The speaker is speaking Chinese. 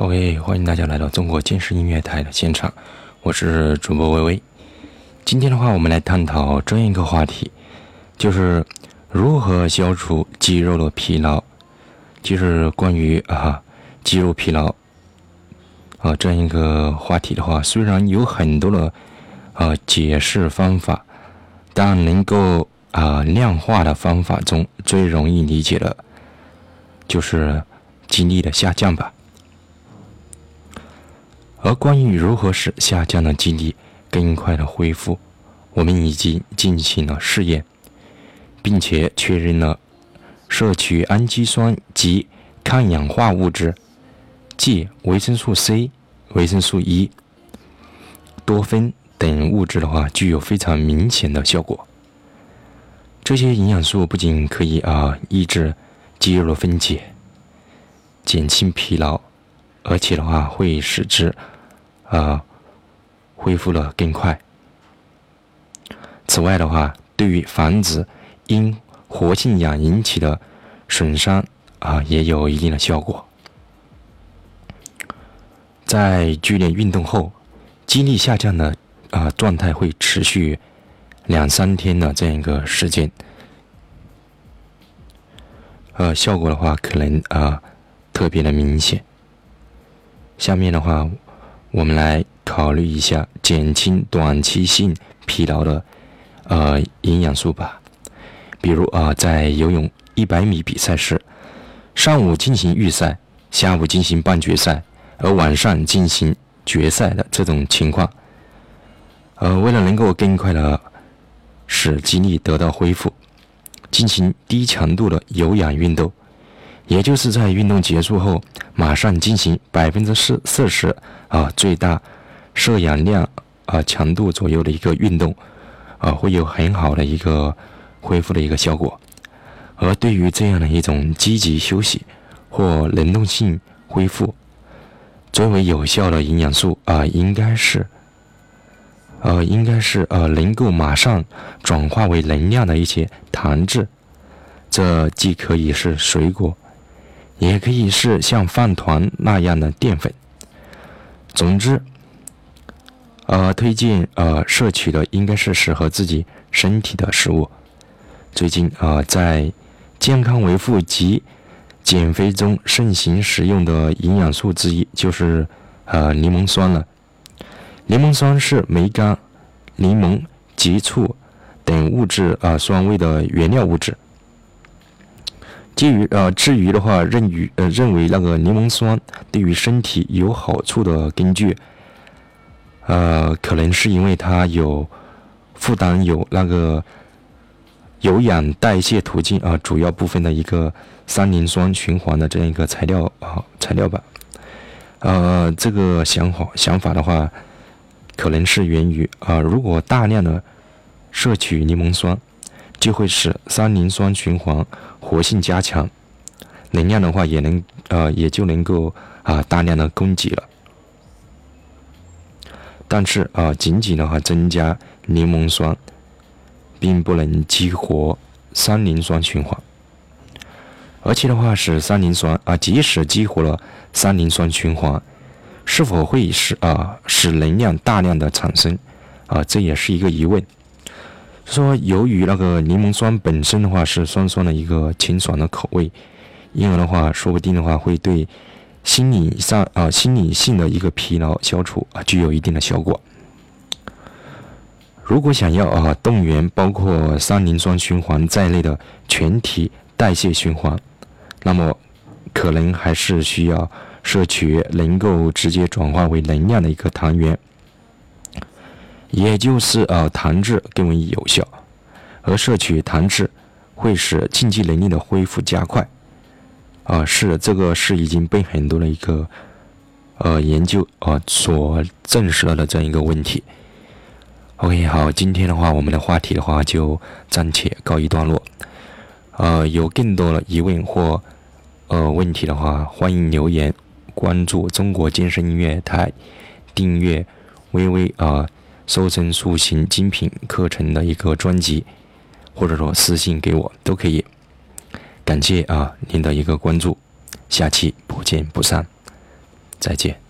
OK，欢迎大家来到中国健身音乐台的现场，我是主播微微。今天的话，我们来探讨这样一个话题，就是如何消除肌肉的疲劳。就是关于啊肌肉疲劳啊这样一个话题的话，虽然有很多的啊解释方法，但能够啊量化的方法中最容易理解的，就是肌力的下降吧。而关于如何使下降的肌力更快的恢复，我们已经进行了试验，并且确认了摄取氨基酸及抗氧化物质、即维生素 C、维生素 E、多酚等物质的话，具有非常明显的效果。这些营养素不仅可以啊抑制肌肉的分解，减轻疲劳。而且的话，会使之，啊，恢复了更快。此外的话，对于防止因活性氧引起的损伤啊，也有一定的效果。在剧烈运动后，肌力下降的啊状态会持续两三天的这样一个时间，呃，效果的话可能啊特别的明显。下面的话，我们来考虑一下减轻短期性疲劳的呃营养素吧。比如啊，在游泳一百米比赛时，上午进行预赛，下午进行半决赛，而晚上进行决赛的这种情况，呃，为了能够更快的使肌力得到恢复，进行低强度的有氧运动。也就是在运动结束后，马上进行百分之四四十啊最大摄氧量啊强度左右的一个运动，啊会有很好的一个恢复的一个效果。而对于这样的一种积极休息或能动性恢复，最为有效的营养素啊应该是，呃应该是呃能够马上转化为能量的一些糖质，这既可以是水果。也可以是像饭团那样的淀粉。总之，呃，推荐呃摄取的应该是适合自己身体的食物。最近啊，在健康维护及减肥中盛行使用的营养素之一就是呃柠檬酸了。柠檬酸是梅干、柠檬及醋等物质啊酸味的原料物质。基于呃，至于的话，认于呃认为那个柠檬酸对于身体有好处的根据，呃，可能是因为它有负担有那个有氧代谢途径啊，主要部分的一个三磷酸循环的这样一个材料啊材料吧。呃，这个想法想法的话，可能是源于啊，如果大量的摄取柠檬酸。就会使三磷酸循环活性加强，能量的话也能呃也就能够啊大量的供给了。但是啊，仅仅的话增加柠檬酸，并不能激活三磷酸循环，而且的话使三磷酸啊，即使激活了三磷酸循环，是否会使啊使能量大量的产生啊，这也是一个疑问。说，由于那个柠檬酸本身的话是酸酸的一个清爽的口味，因而的话，说不定的话会对心理上啊心理性的一个疲劳消除啊具有一定的效果。如果想要啊动员包括三磷酸循环在内的全体代谢循环，那么可能还是需要摄取能够直接转化为能量的一个糖原。也就是呃糖质更为有效，而摄取糖质会使竞技能力的恢复加快，啊是这个是已经被很多的一个呃研究啊所证实了的这样一个问题。OK，好，今天的话我们的话题的话就暂且告一段落，呃有更多的疑问或呃问题的话，欢迎留言，关注中国健身音乐台，订阅微微啊。瘦身塑形精品课程的一个专辑，或者说私信给我都可以。感谢啊您的一个关注，下期不见不散。再见。